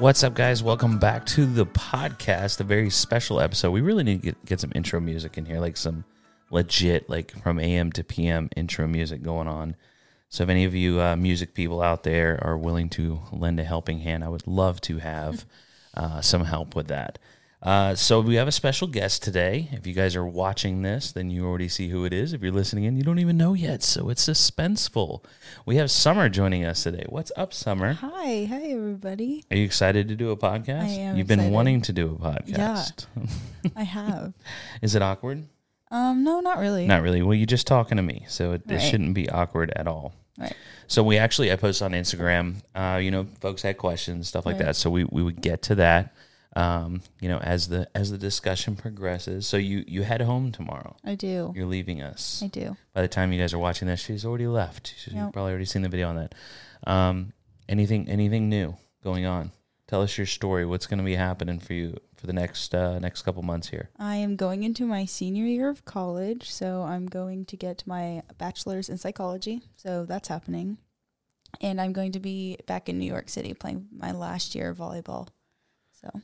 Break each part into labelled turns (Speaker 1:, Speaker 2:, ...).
Speaker 1: What's up, guys? Welcome back to the podcast, a very special episode. We really need to get, get some intro music in here, like some legit, like from AM to PM intro music going on. So, if any of you uh, music people out there are willing to lend a helping hand, I would love to have uh, some help with that. Uh, so we have a special guest today. If you guys are watching this, then you already see who it is. If you're listening in, you don't even know yet, so it's suspenseful. We have Summer joining us today. What's up, Summer?
Speaker 2: Hi, hi everybody.
Speaker 1: Are you excited to do a podcast?
Speaker 2: I am
Speaker 1: You've been
Speaker 2: excited.
Speaker 1: wanting to do a podcast.
Speaker 2: Yeah, I have.
Speaker 1: Is it awkward?
Speaker 2: Um, no, not really.
Speaker 1: Not really. Well, you're just talking to me, so it, it shouldn't be awkward at all.
Speaker 2: Right.
Speaker 1: So we actually I post on Instagram. Uh, you know, folks had questions, stuff like
Speaker 2: Right.
Speaker 1: that. So we, we would get to that. Um, you know, as the as the discussion progresses. So you you head home tomorrow.
Speaker 2: I do.
Speaker 1: You're leaving us.
Speaker 2: I do.
Speaker 1: By the time you guys are watching this, she's already left. She's
Speaker 2: Yep.
Speaker 1: probably already seen the video on that. Um, anything anything new going on? Tell us your story. What's going to be happening for you for the next uh, next couple months here?
Speaker 2: I am going into my senior year of college, so I'm going to get my bachelor's in psychology. So that's happening. And I'm going to be back in New York City playing my last year of volleyball. So,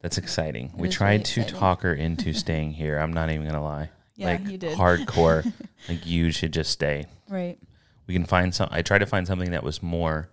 Speaker 1: That's exciting.
Speaker 2: It
Speaker 1: we tried
Speaker 2: really
Speaker 1: to talk her into staying here. I'm not even gonna lie.
Speaker 2: yeah,
Speaker 1: like
Speaker 2: you did.
Speaker 1: hardcore. like you should just stay.
Speaker 2: Right.
Speaker 1: We can find some. I tried to find something that was more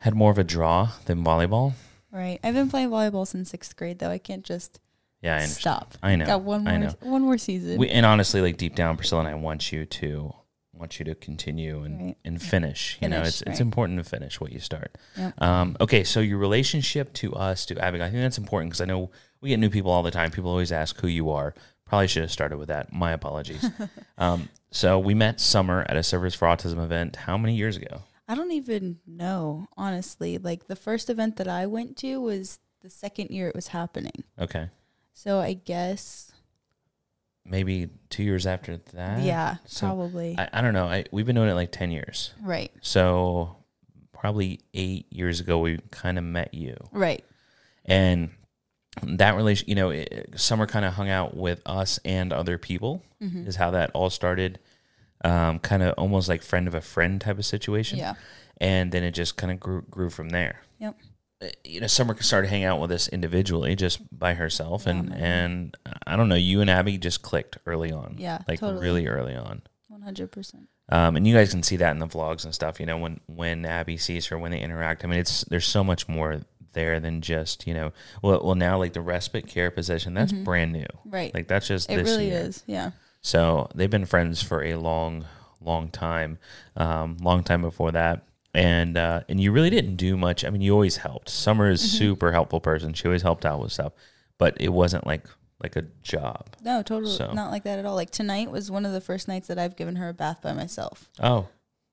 Speaker 1: had more of a draw than volleyball.
Speaker 2: Right. I've been playing volleyball since sixth grade, though. I can't just
Speaker 1: Yeah, I understand.
Speaker 2: stop.
Speaker 1: I know.
Speaker 2: Got one more I
Speaker 1: know.
Speaker 2: one more season.
Speaker 1: We, and honestly, like deep down, Priscilla and I want you to want you to continue and,
Speaker 2: Right.
Speaker 1: and finish. You know,
Speaker 2: Finish,
Speaker 1: it's it's important to finish what you start.
Speaker 2: Yep.
Speaker 1: Um, okay, so your relationship to us, to Abigail, I think that's important because I know we get new people all the time. People always ask who you are. Probably should have started with that. My apologies. um, so we met Summer at a Surfers for Autism event. How many years ago?
Speaker 2: I don't even know, honestly. Like the first event that I went to was the second year it was happening.
Speaker 1: Okay,
Speaker 2: So I guess,
Speaker 1: maybe two years after that.
Speaker 2: yeah,
Speaker 1: so
Speaker 2: probably.
Speaker 1: I, I don't know. I, we've been doing it like ten years.
Speaker 2: right,
Speaker 1: So probably eight years ago, we kind of met you.
Speaker 2: right.
Speaker 1: and that relation you know it, summer kind of hung out with us and other people
Speaker 2: Mhm.
Speaker 1: is how that all started um, kind of almost like friend of a friend type of situation
Speaker 2: Yeah,
Speaker 1: and then it just kind of grew, grew from there
Speaker 2: Yep.
Speaker 1: You know summer started hanging out with us individually just by herself and
Speaker 2: Yeah,
Speaker 1: and i don't know you and abby just clicked early on
Speaker 2: Yeah,
Speaker 1: like
Speaker 2: totally.
Speaker 1: really early on
Speaker 2: 100%.
Speaker 1: um, and you guys can see that in the vlogs and stuff. You know, when when Abby sees her, when they interact. I mean, it's there's so much more there than just you know. Well, well, now like the respite care position, that's
Speaker 2: Mhm.
Speaker 1: brand new.
Speaker 2: Right.
Speaker 1: Like that's just
Speaker 2: it really
Speaker 1: year.
Speaker 2: is. Yeah.
Speaker 1: So they've been friends for a long, long time, um, long time before that. And uh, and you really didn't do much. I mean, you always helped. Summer is
Speaker 2: Mhm.
Speaker 1: super helpful person. She always helped out with stuff, but it wasn't like like a job.
Speaker 2: No, totally
Speaker 1: So-
Speaker 2: not like that at all. Like tonight was one of the first nights that I've given her a bath by myself.
Speaker 1: Oh,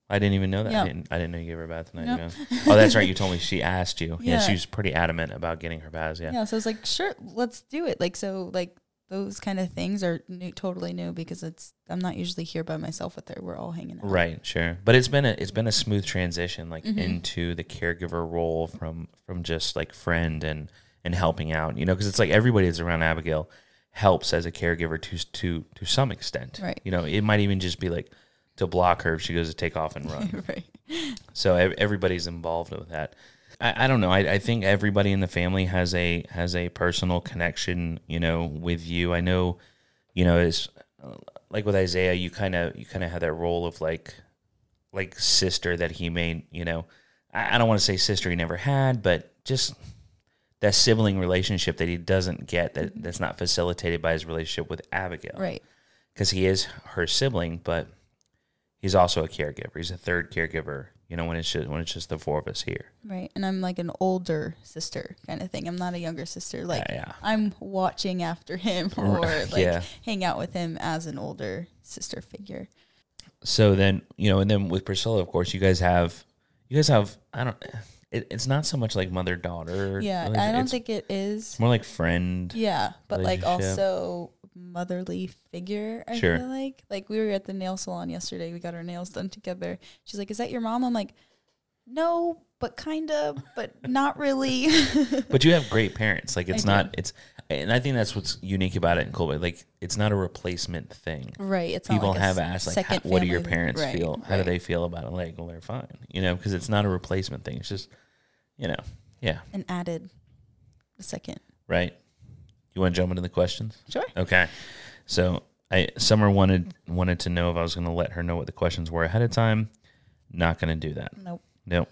Speaker 1: I didn't even know that.
Speaker 2: Yeah.
Speaker 1: I, didn't, I didn't know you gave her a bath tonight.
Speaker 2: Yep.
Speaker 1: yeah. Oh, that's right. You told me she asked you. Yeah.
Speaker 2: Yeah.
Speaker 1: she was pretty adamant about getting her baths. Yeah.
Speaker 2: Yeah. So I was like, sure, let's do it. Like, so, like, those kind of things are new, totally new because it's, I'm not usually here by myself with her. We're all hanging out.
Speaker 1: Right, sure. But it's been a it's been a smooth transition like
Speaker 2: Mhm.
Speaker 1: into the caregiver role from from just like friend and and helping out, you know, because it's like everybody that's around Abigail helps as a caregiver to to to some extent.
Speaker 2: Right.
Speaker 1: You know, it might even just be like to block her if she goes to take off and run.
Speaker 2: right.
Speaker 1: So everybody's involved with that. I, I don't know. I, I think everybody in the family has a has a personal connection, you know, with you. I know, you know, it's like with Isaiah, you kind of you kind of have that role of like like sister that he made. You know, I, I don't want to say sister he never had, but just that sibling relationship that he doesn't get that mm-hmm. that's not facilitated by his relationship with Abigail
Speaker 2: Right.
Speaker 1: because he is her sibling, but he's also a caregiver. He's a third caregiver. You know, when it's just when it's just the four of us here.
Speaker 2: Right. And I'm like an older sister kind of thing. I'm not a younger sister. Like,
Speaker 1: yeah, yeah.
Speaker 2: I'm watching after him or like
Speaker 1: yeah.
Speaker 2: hang out with him as an older sister figure.
Speaker 1: So then you know, and then with Priscilla, of course, you guys have you guys have I don't. It, it's not so much like mother daughter.
Speaker 2: Yeah. I don't think it is.
Speaker 1: more like friend.
Speaker 2: Yeah. But like also motherly figure, I
Speaker 1: Sure.
Speaker 2: feel like. Like we were at the nail salon yesterday. We got our nails done together. She's like, Is that your mom? I'm like, No, but kind of, but not really.
Speaker 1: But you have great parents. Like it's
Speaker 2: I
Speaker 1: not. It's and I think that's what's unique about it in Colby. Like it's not a replacement thing.
Speaker 2: right. It's not
Speaker 1: people
Speaker 2: like
Speaker 1: have asked like how, what do your parents
Speaker 2: Right,
Speaker 1: feel how do they feel about it like well they're fine you know because it's not a replacement thing it's just you know Yeah.
Speaker 2: and added a second.
Speaker 1: Right. You want to jump into the questions?
Speaker 2: Sure.
Speaker 1: Okay. So I Summer wanted wanted to know if I was going to let her know what the questions were ahead of time. Not going to do that.
Speaker 2: Nope.
Speaker 1: Nope.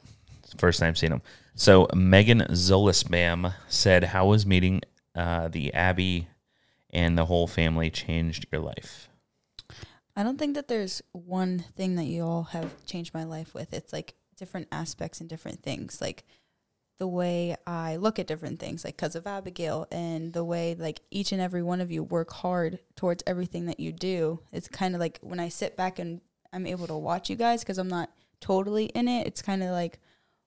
Speaker 1: First time seeing them. So Megan Zolisbam said, "How was meeting uh, the Abby and the whole family changed your life?"
Speaker 2: I don't think that there's one thing that you all have changed my life with. It's like different aspects and different things. Like the way I look at different things, like because of Abigail, and the way like each and every one of you work hard towards everything that you do. It's kind of like when I sit back and I'm able to watch you guys because I'm not totally in it. It's kind of like,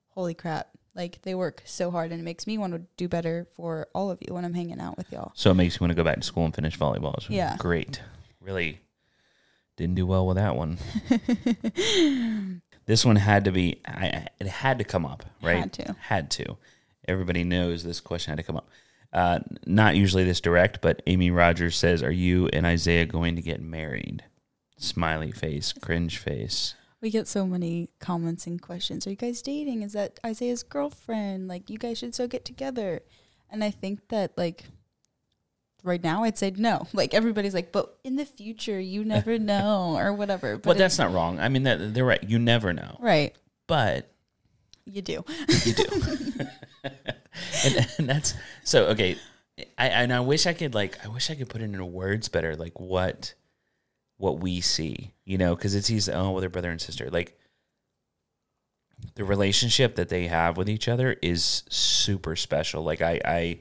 Speaker 2: holy crap! Like they work so hard, and it makes me want to do better for all of you when I'm hanging out with y'all.
Speaker 1: So it makes you want to go back to school and finish volleyball. It's
Speaker 2: Yeah.
Speaker 1: Great. Really didn't do well with that one. this one had to be I, it had to come up, right?
Speaker 2: Had to.
Speaker 1: Had to. Everybody knows this question had to come up. Uh, not usually this direct, but Amy Rogers says, "Are you and Isaiah going to get married?" Smiley face, cringe face.
Speaker 2: We get so many comments and questions. Are you guys dating? Is that Isaiah's girlfriend? Like, you guys should so get together. And I think that, like, right now I'd say no. Like, everybody's like, but in the future, you never know, or whatever. But
Speaker 1: well, that's not wrong. I mean, that they're right. You never know,
Speaker 2: right.
Speaker 1: but
Speaker 2: You do.
Speaker 1: You do. and, and that's so okay. I and I wish I could like I wish I could put it into words better, like what what we see, you know, because it's easy. Oh, well, they're brother and sister. Like the relationship that they have with each other is super special. Like I I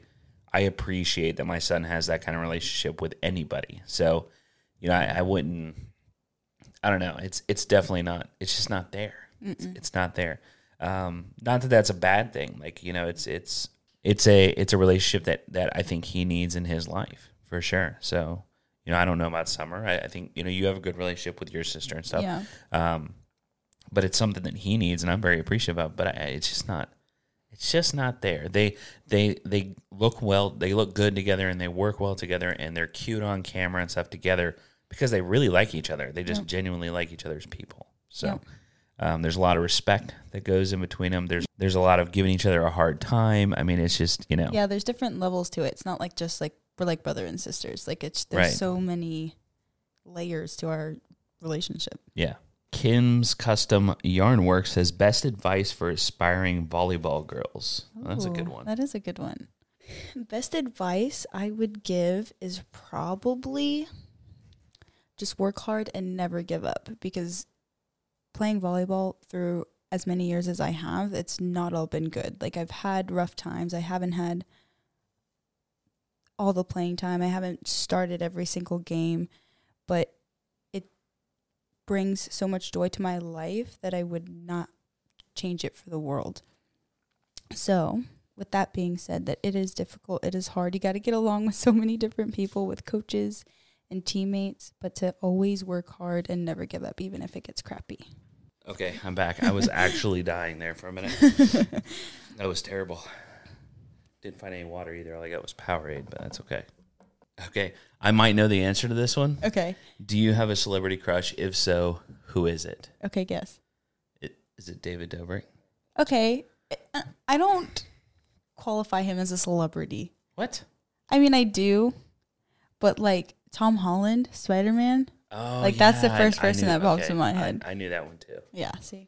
Speaker 1: I appreciate that my son has that kind of relationship with anybody. So you know, I, I wouldn't. I don't know. It's it's definitely not. It's just not there. It's, it's not there. Um, not that that's a bad thing. Like you know, it's it's it's a it's a relationship that that I think he needs in his life for sure. So you know, I don't know about Summer. I, I think you know you have a good relationship with your sister and stuff.
Speaker 2: Yeah.
Speaker 1: Um, but it's something that he needs, and I'm very appreciative of. But I, it's just not. It's just not there. They they they look well. They look good together, and they work well together, and they're cute on camera and stuff together because they really like each other. They just genuinely like each other's people. So. Um, there's a lot of respect that goes in between them. There's there's a lot of giving each other a hard time. I mean, it's just you know,
Speaker 2: Yeah, there's different levels to it. It's not like just like we're like brother and sisters. Like, it's there's
Speaker 1: Right.
Speaker 2: so many layers to our relationship.
Speaker 1: yeah. Kim's Custom Yarn Works says best advice for aspiring volleyball girls. Oh, that's a good one.
Speaker 2: That is a good one. Best advice I would give is probably just work hard and never give up because playing volleyball through as many years as I have, it's not all been good. Like I've had rough times. I haven't had all the playing time. I haven't started every single game, but brings so much joy to my life that I would not change it for the world. So, with that being said, that it is difficult, it is hard. You got to get along with so many different people, with coaches and teammates, but to always work hard and never give up, even if it gets crappy.
Speaker 1: Okay, I'm back. I was actually dying there for a minute. that was terrible. Didn't find any water either. All I got was Powerade, but that's okay. Okay, I might know the answer to this one.
Speaker 2: Okay.
Speaker 1: Do you have a celebrity crush? If so, who is it?
Speaker 2: Okay, guess.
Speaker 1: it is it David Dobrik?
Speaker 2: Okay. uh, I don't qualify him as a celebrity.
Speaker 1: What?
Speaker 2: I mean, I do, but like Tom Holland, Spider Man.
Speaker 1: Oh,
Speaker 2: Like, that's the first
Speaker 1: I
Speaker 2: person
Speaker 1: knew-
Speaker 2: that pops
Speaker 1: okay,
Speaker 2: in my
Speaker 1: I-
Speaker 2: head.
Speaker 1: I, knew that one too.
Speaker 2: Yeah, see.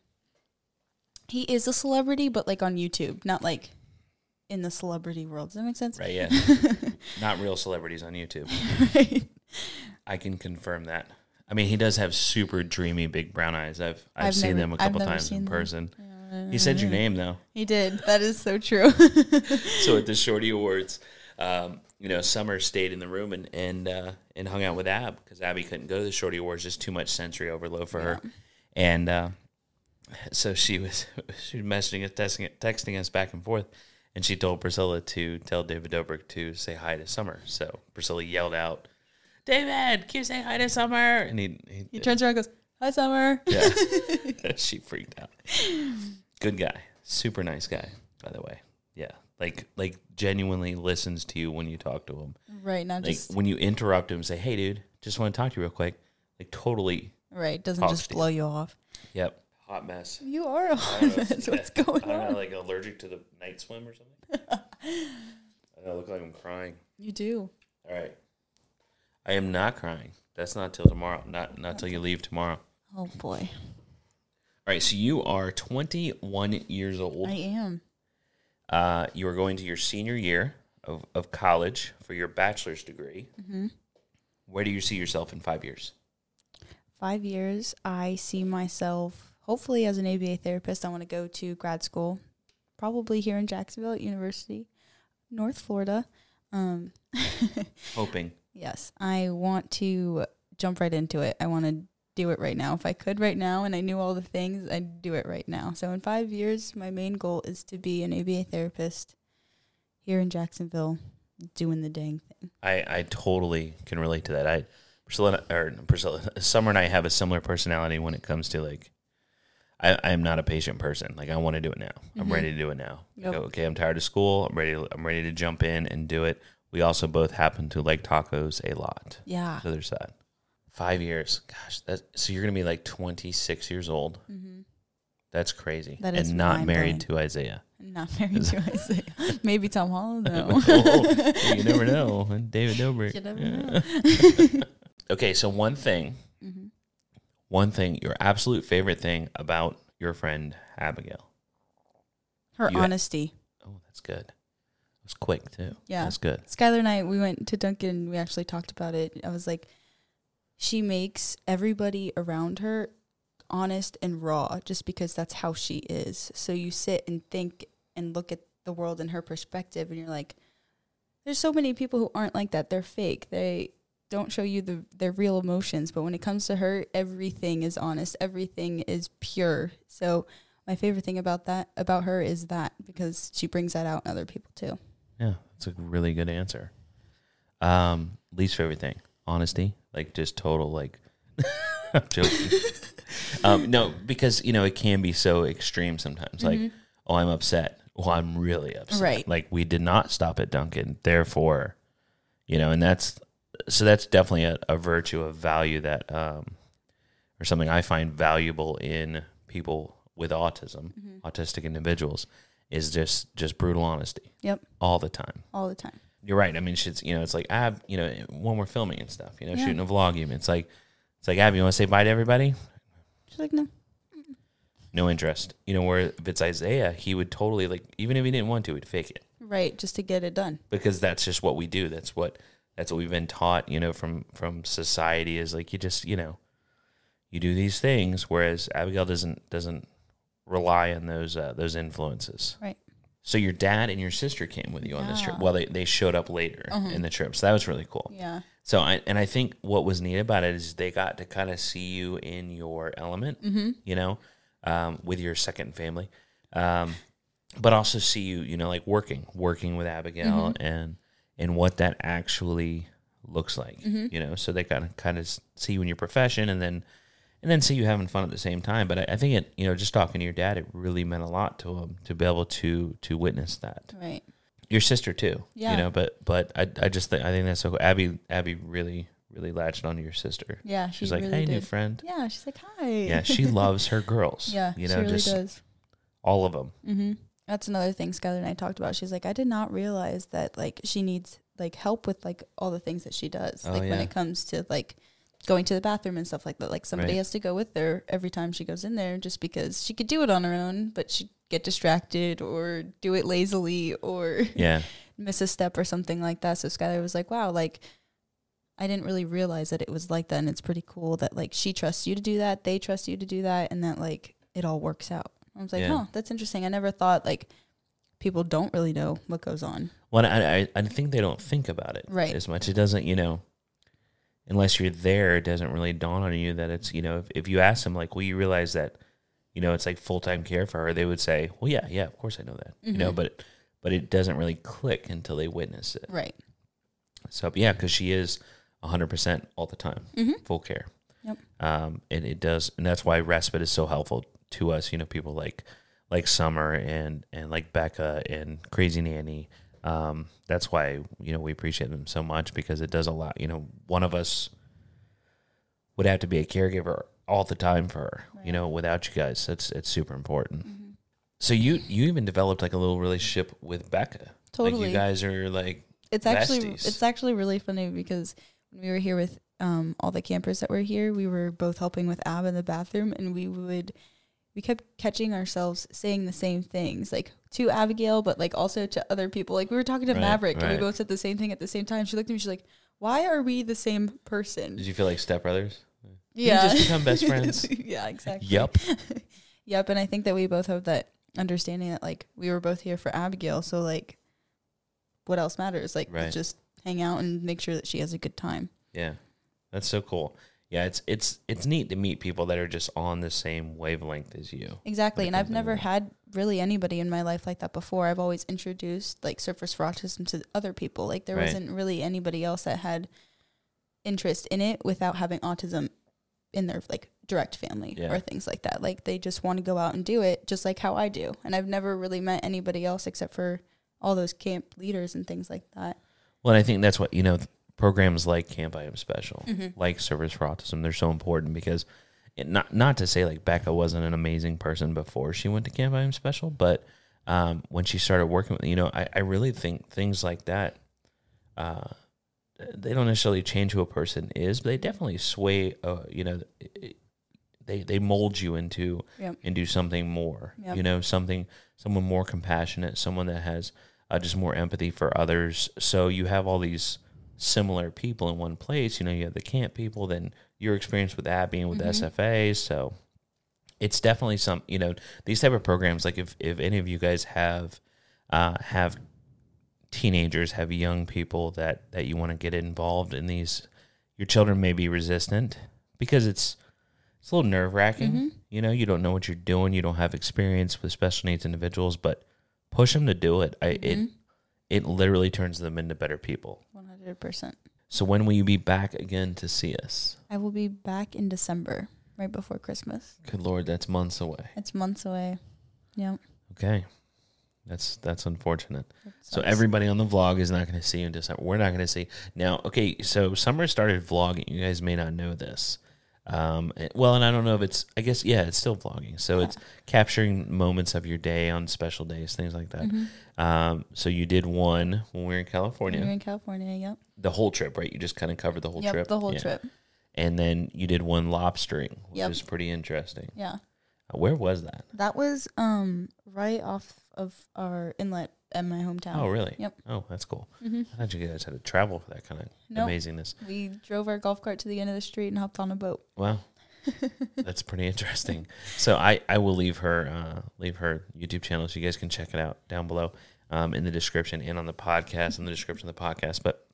Speaker 2: He is a celebrity, but like on YouTube, not like in the celebrity world. Does that make sense?
Speaker 1: Right? Yeah. Not real celebrities on YouTube.
Speaker 2: Right.
Speaker 1: I can confirm that. I mean, he does have super dreamy big brown eyes. I've I've,
Speaker 2: I've
Speaker 1: seen
Speaker 2: never-
Speaker 1: them a couple times in person. He said your name though.
Speaker 2: He did. That is so true.
Speaker 1: so at the Shorty Awards, um, you know, Summer stayed in the room and and uh, and hung out with Ab because Abby couldn't go to the Shorty Awards, just too much sensory overload for her, and uh, so she was she was messaging us, texting, texting us back and forth, and she told Priscilla to tell David Dobrik to say hi to Summer. So Priscilla yelled out, "David, can you say hi to Summer?" And he he,
Speaker 2: he turns around and goes, Hi, Summer.
Speaker 1: yeah, she freaked out. Good guy, super nice guy, by the way. Yeah, like like genuinely listens to you when you talk to him.
Speaker 2: Right. Not
Speaker 1: Like
Speaker 2: just,
Speaker 1: when you interrupt him, and say, "Hey, dude, just want to talk to you real quick." Like totally.
Speaker 2: right. Doesn't just
Speaker 1: to you.
Speaker 2: blow you off.
Speaker 1: Yep. Hot mess.
Speaker 2: You are a hot mess. What's going on?
Speaker 1: I don't know, like allergic to the night swim or something. I don't look like I'm crying.
Speaker 2: You do.
Speaker 1: All right. I am not crying. That's not till tomorrow. Not not till you leave tomorrow.
Speaker 2: Oh boy,
Speaker 1: All right. So you are 21 years old.
Speaker 2: I am.
Speaker 1: Uh, you are going to your senior year of, of college for your bachelor's degree.
Speaker 2: Mm-hmm.
Speaker 1: Where do you see yourself in five years?
Speaker 2: Five years. I see myself hopefully as an ABA therapist. I want to go to grad school, probably here in Jacksonville at University, North Florida. Um,
Speaker 1: Hoping.
Speaker 2: yes, I want to jump right into it. I want to do it right now. If I could right now and I knew all the things, I'd do it right now. So in five years, my main goal is to be an ABA therapist here in Jacksonville, doing the dang thing.
Speaker 1: I, I totally can relate to that. I Priscilla or Priscilla Summer and I have a similar personality when it comes to like I, I am not a patient person. Like I want to do it now. I'm
Speaker 2: Mhm.
Speaker 1: ready to do it now.
Speaker 2: Yep.
Speaker 1: Like, okay, I'm tired of school. I'm ready to, I'm ready to jump in and do it. We also both happen to like tacos a lot.
Speaker 2: Yeah.
Speaker 1: So there's that. Five years. Gosh, that so you're gonna be like 26 years old.
Speaker 2: Mm-hmm.
Speaker 1: That's crazy.
Speaker 2: That
Speaker 1: and not married
Speaker 2: mind-blowing.
Speaker 1: to Isaiah.
Speaker 2: Not married to Isaiah. Maybe Tom Holland though.
Speaker 1: Oh, you never know. And David Dobrik.
Speaker 2: You never
Speaker 1: Yeah.
Speaker 2: know.
Speaker 1: Okay, so one thing, one thing, your absolute favorite thing about your friend Abigail.
Speaker 2: Her
Speaker 1: You
Speaker 2: honesty.
Speaker 1: Oh, that's good. It was quick too.
Speaker 2: Yeah.
Speaker 1: that's good.
Speaker 2: Skylar and I, we went to Dunkin'. We actually talked about it. I was like, she makes everybody around her honest and raw just because that's how she is. So you sit and think and look at the world in her perspective, and you're like, there's so many people who aren't like that. They're fake. They don't show you the their real emotions. But when it comes to her, everything is honest. Everything is pure. So my favorite thing about that about her is that because she brings that out in other people too.
Speaker 1: Yeah, that's a really good answer. Um, least favorite thing, honesty, like just total like. I'm joking. um, no, because you know it can be so extreme sometimes. Like,
Speaker 2: Mhm.
Speaker 1: oh, I'm upset. Well, I'm really upset.
Speaker 2: Right.
Speaker 1: Like we did not stop at Dunkin', therefore, you know, and that's so that's definitely a, a virtue of value that, um, or something I find valuable in people with autism,
Speaker 2: Mhm.
Speaker 1: autistic individuals, is just just brutal honesty.
Speaker 2: Yep.
Speaker 1: All the time.
Speaker 2: all the time.
Speaker 1: You're right. I mean, shit's you know, it's like Ab, you know, when we're filming and stuff, you know,
Speaker 2: Yeah.
Speaker 1: shooting a vlog, even it's like, it's like Ab, you want to say bye to everybody?
Speaker 2: She's like, no.
Speaker 1: No interest. You know, where if it's Isaiah, he would totally like, even if he didn't want to, he'd fake it
Speaker 2: Right, just to get it done.
Speaker 1: because that's just what we do. That's what that's what we've been taught. You know, from from society is like you just you know, you do these things. Whereas Abigail doesn't doesn't rely on those uh, those influences.
Speaker 2: Right.
Speaker 1: So your dad and your sister came with you on this trip. Well, they, they showed up later
Speaker 2: Uh-huh.
Speaker 1: in the trip, so that was really cool.
Speaker 2: Yeah.
Speaker 1: So I and I think what was neat about it is they got to kind of see you in your element,
Speaker 2: Mm-hmm.
Speaker 1: you know, um, with your second family, um, but also see you, you know, like working, working with Abigail
Speaker 2: Mm-hmm.
Speaker 1: and and what that actually looks like,
Speaker 2: Mhm.
Speaker 1: you know. So they kind of kind of see you in your profession, and then and then see you having fun at the same time. But I, I think it, you know, just talking to your dad, it really meant a lot to him to be able to to witness that
Speaker 2: Right.
Speaker 1: your sister too.
Speaker 2: Yeah.
Speaker 1: You know, but but I I just think I think that's so cool. Abby Abby really really latched onto your sister.
Speaker 2: Yeah. She
Speaker 1: She's like,
Speaker 2: really
Speaker 1: hey,
Speaker 2: did.
Speaker 1: new friend.
Speaker 2: Yeah. She's like, hi.
Speaker 1: Yeah, she loves her girls.
Speaker 2: yeah.
Speaker 1: you know,
Speaker 2: she really
Speaker 1: just
Speaker 2: does.
Speaker 1: all of them.
Speaker 2: Mm-hmm. That's another thing Skylar and I talked about. She's like, I did not realize that like she needs like help with like all the things that she does.
Speaker 1: Oh,
Speaker 2: like when it comes to like going to the bathroom and stuff like that. Like somebody
Speaker 1: Right.
Speaker 2: has to go with her every time she goes in there just because she could do it on her own, but she'd get distracted or do it lazily or
Speaker 1: Yeah,
Speaker 2: miss a step or something like that. So Skylar was like, wow, like I didn't really realize that it was like that. And it's pretty cool that like she trusts you to do that. They trust you to do that. And that like it all works out. I was like,
Speaker 1: Yeah.
Speaker 2: oh, that's interesting. I never thought like people don't really know what goes on.
Speaker 1: well, I, I I think they don't think about it
Speaker 2: Right.
Speaker 1: as much. It doesn't, you know, unless you're there, it doesn't really dawn on you that it's you know if, if you ask them like, well, you realize that, you know, it's like full time care for her, they would say, well, yeah, yeah, of course I know that, you know,
Speaker 2: Mhm.
Speaker 1: but but it doesn't really click until they witness it.
Speaker 2: Right.
Speaker 1: So yeah, because she is 100% all the time,
Speaker 2: Mhm.
Speaker 1: full care.
Speaker 2: Yep.
Speaker 1: Um, and it does, and that's why respite is so helpful to us. You know, people like like Summer and and like Becca and Crazy Nanny. Um, that's why you know we appreciate them so much because it does a lot. You know, one of us would have to be a caregiver all the time for her. You know, without you guys, that's it's super important.
Speaker 2: Mhm.
Speaker 1: So you you even developed like a little relationship with Becca.
Speaker 2: Totally.
Speaker 1: Like you guys are like
Speaker 2: it's actually
Speaker 1: besties.
Speaker 2: it's actually really funny because when we were here with um, all the campers that were here, we were both helping with Ab in the bathroom, and we would we kept catching ourselves saying the same things, like to Abigail, but like also to other people. Like we were talking to
Speaker 1: Right,
Speaker 2: Maverick, and we both said the same thing at the same time. She looked at me, she's like, "Why are we the same person?"
Speaker 1: did you feel like stepbrothers? you
Speaker 2: yeah,
Speaker 1: just become best friends?
Speaker 2: yeah, exactly.
Speaker 1: Yep.
Speaker 2: Yep, and I think that we both have that understanding that like we were both here for Abigail, so like what else matters? Like
Speaker 1: Right.
Speaker 2: just hang out and make sure that she has a good time.
Speaker 1: Yeah. That's so cool. Yeah, it's it's it's neat to meet people that are just on the same wavelength as you.
Speaker 2: Exactly. And I've never had really anybody in my life like that before. I've always introduced like Surfers for Autism to other people. Like there
Speaker 1: Right.
Speaker 2: wasn't really anybody else that had interest in it without having autism in their like direct family
Speaker 1: Yeah.
Speaker 2: or things like that. Like they just want to go out and do it just like how I do. And I've never really met anybody else except for all those camp leaders and things like that.
Speaker 1: Well, and I think that's what you know. Programs like Camp I Am Special,
Speaker 2: Mhm.
Speaker 1: like Surfers for Autism, they're so important because it, not not to say like Becca wasn't an amazing person before she went to Camp I Am Special, but um, when she started working with you know, I, I really think things like that. Uh, they don't necessarily change who a person is, but they definitely sway. Uh, you know, it- they they mold you into
Speaker 2: Yep.
Speaker 1: into something more.
Speaker 2: Yep.
Speaker 1: You know, something someone more compassionate, someone that has uh, just more empathy for others. So you have all these similar people in one place. You know, you have the camp people, then your experience with Abby and with
Speaker 2: Mhm.
Speaker 1: SFA. So it's definitely some. You know, these type of programs. Like if if any of you guys have uh, have teenagers, have young people that that you want to get involved in these, your children may be resistant because it's it's a little nerve wracking.
Speaker 2: Mhm.
Speaker 1: You know, you don't know what you're doing. You don't have experience with special needs individuals, but push them to do it. I, It
Speaker 2: Mhm.
Speaker 1: it literally turns them into better people.
Speaker 2: 100%.
Speaker 1: So when will you be back again to see us?
Speaker 2: I will be back in December, right before Christmas.
Speaker 1: Good lord, that's months away.
Speaker 2: It's months away. Yep.
Speaker 1: Okay, that's that's unfortunate. So everybody on the vlog is not going to see you in December. We're not going to see now. Okay, so Summer started vlogging. You guys may not know this. Um, eh, well, and I don't know if it's. I guess yeah, it's still vlogging. So it's capturing moments of your day on special days, things like that.
Speaker 2: Mhm.
Speaker 1: Um, so you did one when we were in
Speaker 2: When
Speaker 1: California,
Speaker 2: You're in California, yep.
Speaker 1: the whole trip, right? You just kind of covered the whole
Speaker 2: yep,
Speaker 1: trip.
Speaker 2: the whole
Speaker 1: Yeah.
Speaker 2: trip.
Speaker 1: And then you did one lobstering, which
Speaker 2: Yep.
Speaker 1: is pretty interesting.
Speaker 2: Yeah.
Speaker 1: Uh, Where was that?
Speaker 2: That was um right off of our inlet in my hometown.
Speaker 1: Oh, really?
Speaker 2: Yep.
Speaker 1: Oh, that's cool.
Speaker 2: hmm
Speaker 1: I thought you guys had to travel for that kind of
Speaker 2: Nope.
Speaker 1: amazingness.
Speaker 2: We drove our golf cart to the end of the street and hopped on a boat.
Speaker 1: Wow. That's pretty interesting. So I, I will leave her uh, leave her YouTube channel so you guys can check it out down below um, in the description and on the podcast in the description of the podcast. But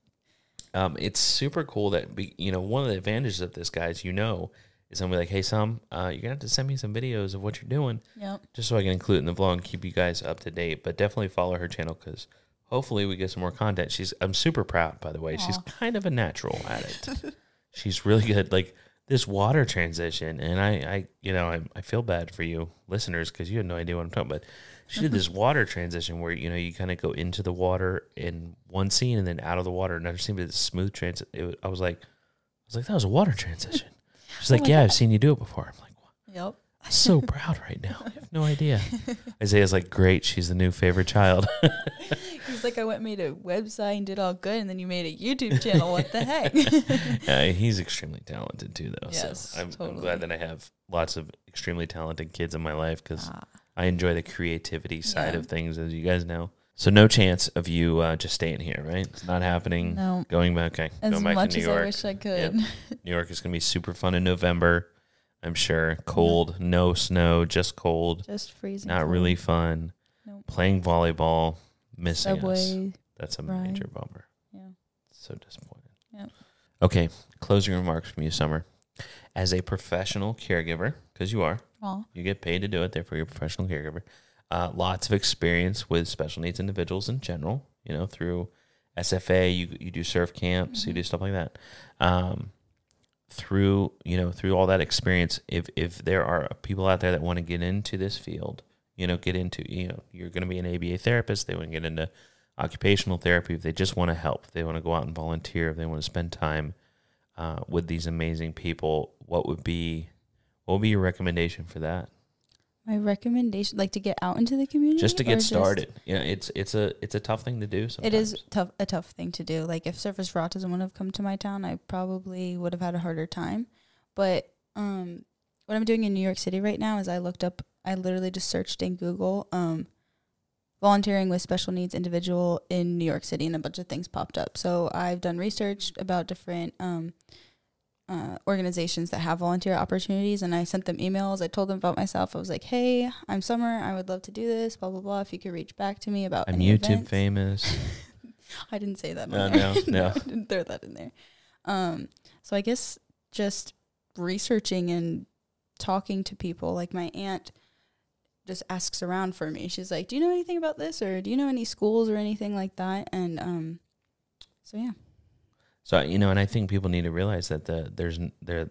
Speaker 1: um, it's super cool that we, you know one of the advantages of this guys you know is I'm like hey Sam uh, you're gonna have to send me some videos of what you're doing
Speaker 2: Yep.
Speaker 1: just so I can include it in the vlog and keep you guys up to date. But definitely follow her channel because hopefully we get some more content. She's I'm super proud by the way. She's kind of a natural at it. She's really good. Like this water transition, and I, I you know, I, I feel bad for you listeners because you have no idea what I'm talking about. She did this water transition where you know you kind of go into the water in one scene and then out of the water in another scene, but it's a smooth transit. I was like, I was like, that was a water transition. She's
Speaker 2: Oh
Speaker 1: like,
Speaker 2: my
Speaker 1: yeah, I've seen you do it before. I'm like,
Speaker 2: Yep.
Speaker 1: I'm so proud right now. I have no idea. Isaiah's like, great. She's the new favorite child.
Speaker 2: He's like, I went and made a website and did all good, and then you made a YouTube channel. What the heck?
Speaker 1: uh, he's extremely talented too, though.
Speaker 2: Yes,
Speaker 1: so I'm, I'm glad that I have lots of extremely talented kids in my life because
Speaker 2: Ah,
Speaker 1: I enjoy the creativity side
Speaker 2: Yeah.
Speaker 1: of things, as you guys know. So no chance of you uh, just staying here, right? It's not happening.
Speaker 2: no.
Speaker 1: Going back, okay.
Speaker 2: As
Speaker 1: going back
Speaker 2: much
Speaker 1: to New
Speaker 2: as I wish I could.
Speaker 1: New York is going to be super fun in November. I'm sure. Cold, no snow, just cold.
Speaker 2: Just freezing.
Speaker 1: Not
Speaker 2: cold.
Speaker 1: really fun.
Speaker 2: Nope.
Speaker 1: Playing volleyball, missing us.
Speaker 2: Subway.
Speaker 1: That's a
Speaker 2: ride.
Speaker 1: major bummer.
Speaker 2: Yeah.
Speaker 1: So disappointed.
Speaker 2: Yep.
Speaker 1: Okay, closing remarks from you, Summer. As a professional caregiver, because you are,
Speaker 2: Aw.
Speaker 1: you get paid to do it, therefore you're a professional caregiver. Uh, lots of experience with special needs individuals in general, you know, through SFA, you, you do surf camps, you
Speaker 2: Mhm.
Speaker 1: do stuff like that. Um, through, you know, through all that experience, if, if there are people out there that want to get into this field, you know, get into, you know, you're going to be an ABA therapist, they want to get into occupational therapy, if they just want to help, if they want to go out and volunteer, if they want to spend time uh, with these amazing people, what would be What would be your recommendation for that?
Speaker 2: My recommendation, like to get out into the community,
Speaker 1: Just to get started. Yeah, it's it's a it's a tough thing to do. Sometimes.
Speaker 2: It is tough, a tough thing to do. Like if Surfers for Autism wouldn't have come to my town, I probably would have had a harder time. But um, what I'm doing in New York City right now is I looked up. I literally just searched in Google um, volunteering with special needs individual in New York City, and a bunch of things popped up. So I've done research about different um, uh, organizations that have volunteer opportunities, and I sent them emails. I told them about myself. I was like, "Hey, I'm Summer. I would love to do this. Blah blah blah. If you could reach back to me about
Speaker 1: I'm YouTube
Speaker 2: events."
Speaker 1: famous.
Speaker 2: I didn't say that.
Speaker 1: No, no, no.
Speaker 2: I didn't throw that in there. Um, so I guess just researching and talking to people. Like my aunt just asks around for me. She's like, "Do you know anything about this, or do you know any schools or anything like that?" And um, so yeah,
Speaker 1: So you know, and I think people need to realize that the there's there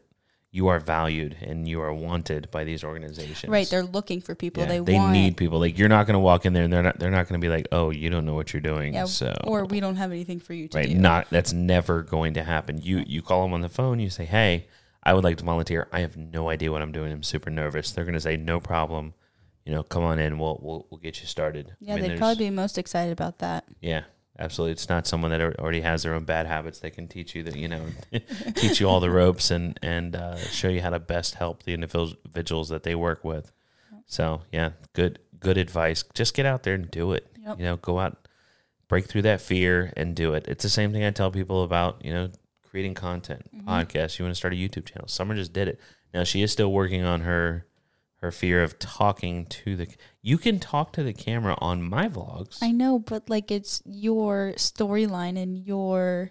Speaker 1: you are valued and you are wanted by these organizations.
Speaker 2: right. They're looking for people.
Speaker 1: Yeah,
Speaker 2: they want, They
Speaker 1: need people. Like you're not going to walk in there and they're not they're not going to be like, "Oh, you don't know what you're doing."
Speaker 2: Yeah,
Speaker 1: so
Speaker 2: or we don't have anything for you to
Speaker 1: right,
Speaker 2: do.
Speaker 1: not that's never going to happen. You you call them on the phone, you say, "Hey, I would like to volunteer. I have no idea what I'm doing. I'm super nervous." They're going to say, "No problem. You know, come on in. We'll we'll we'll get you started." I
Speaker 2: yeah,
Speaker 1: mean,
Speaker 2: they'd probably be most excited about that.
Speaker 1: Yeah, absolutely. It's not someone that already has their own bad habits. They can teach you that you know, teach you all the ropes and and uh, show you how to best help the individuals that they work with. So yeah, good good advice. Just get out there and do it.
Speaker 2: Yep.
Speaker 1: You know, go out, break through that fear and do it. It's the same thing I tell people about. You know, creating content,
Speaker 2: Mm-hmm.
Speaker 1: podcasts. You want to start a YouTube channel. Summer just did it. Now she is still working on her. Her fear of talking to the you can talk to the camera on my vlogs.
Speaker 2: I know, but like it's your storyline and your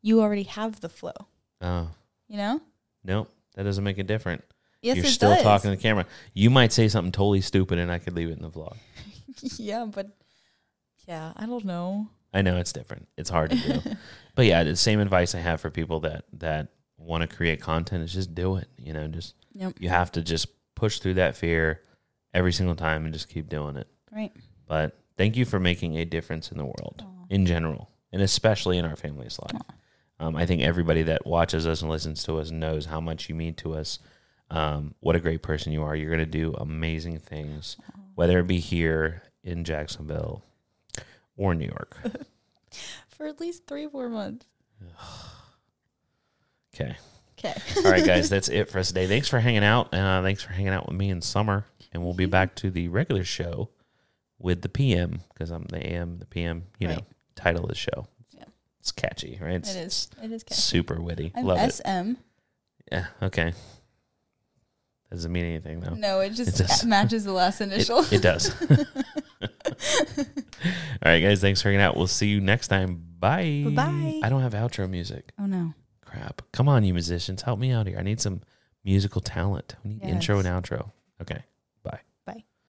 Speaker 2: you already have the flow.
Speaker 1: Oh,
Speaker 2: You know?
Speaker 1: Nope, that doesn't make it different.
Speaker 2: Yes,
Speaker 1: You're
Speaker 2: it
Speaker 1: still
Speaker 2: does.
Speaker 1: talking to the camera. You might say something totally stupid, and I could leave it in the vlog.
Speaker 2: yeah, but yeah, I don't know.
Speaker 1: I know it's different. It's hard to do, but yeah, the same advice I have for people that that want to create content is just do it. You know, just
Speaker 2: Yep.
Speaker 1: you have to just push through that fear every single time and just keep doing it.
Speaker 2: Right.
Speaker 1: But thank you for making a difference in the world
Speaker 2: Aw.
Speaker 1: in general, and especially in our family's life. Um, I think everybody that watches us and listens to us knows how much you mean to us. Um, what a great person you are. You're going to do amazing things, whether it be here in Jacksonville or New York.
Speaker 2: For at least three, four months.
Speaker 1: Okay.
Speaker 2: Okay.
Speaker 1: All right, guys, that's it for us today. Thanks for hanging out. Uh, thanks for hanging out with me in summer. And we'll be back to the regular show with the PM because I'm the AM, the PM, you know, title of the show.
Speaker 2: Yeah.
Speaker 1: It's catchy, right? It's
Speaker 2: it is. It is catchy.
Speaker 1: super witty.
Speaker 2: I'm
Speaker 1: Love it.
Speaker 2: SM.
Speaker 1: Yeah. Okay. Doesn't mean anything though.
Speaker 2: No, it just
Speaker 1: just-
Speaker 2: matches the last initial.
Speaker 1: it does. All right, guys. Thanks for hanging out. We'll see you next time.
Speaker 2: Bye-bye.
Speaker 1: I don't have outro music.
Speaker 2: oh no.
Speaker 1: Crap. Come on, you musicians. Help me out here. I need some musical talent. We need intro and outro. Okay.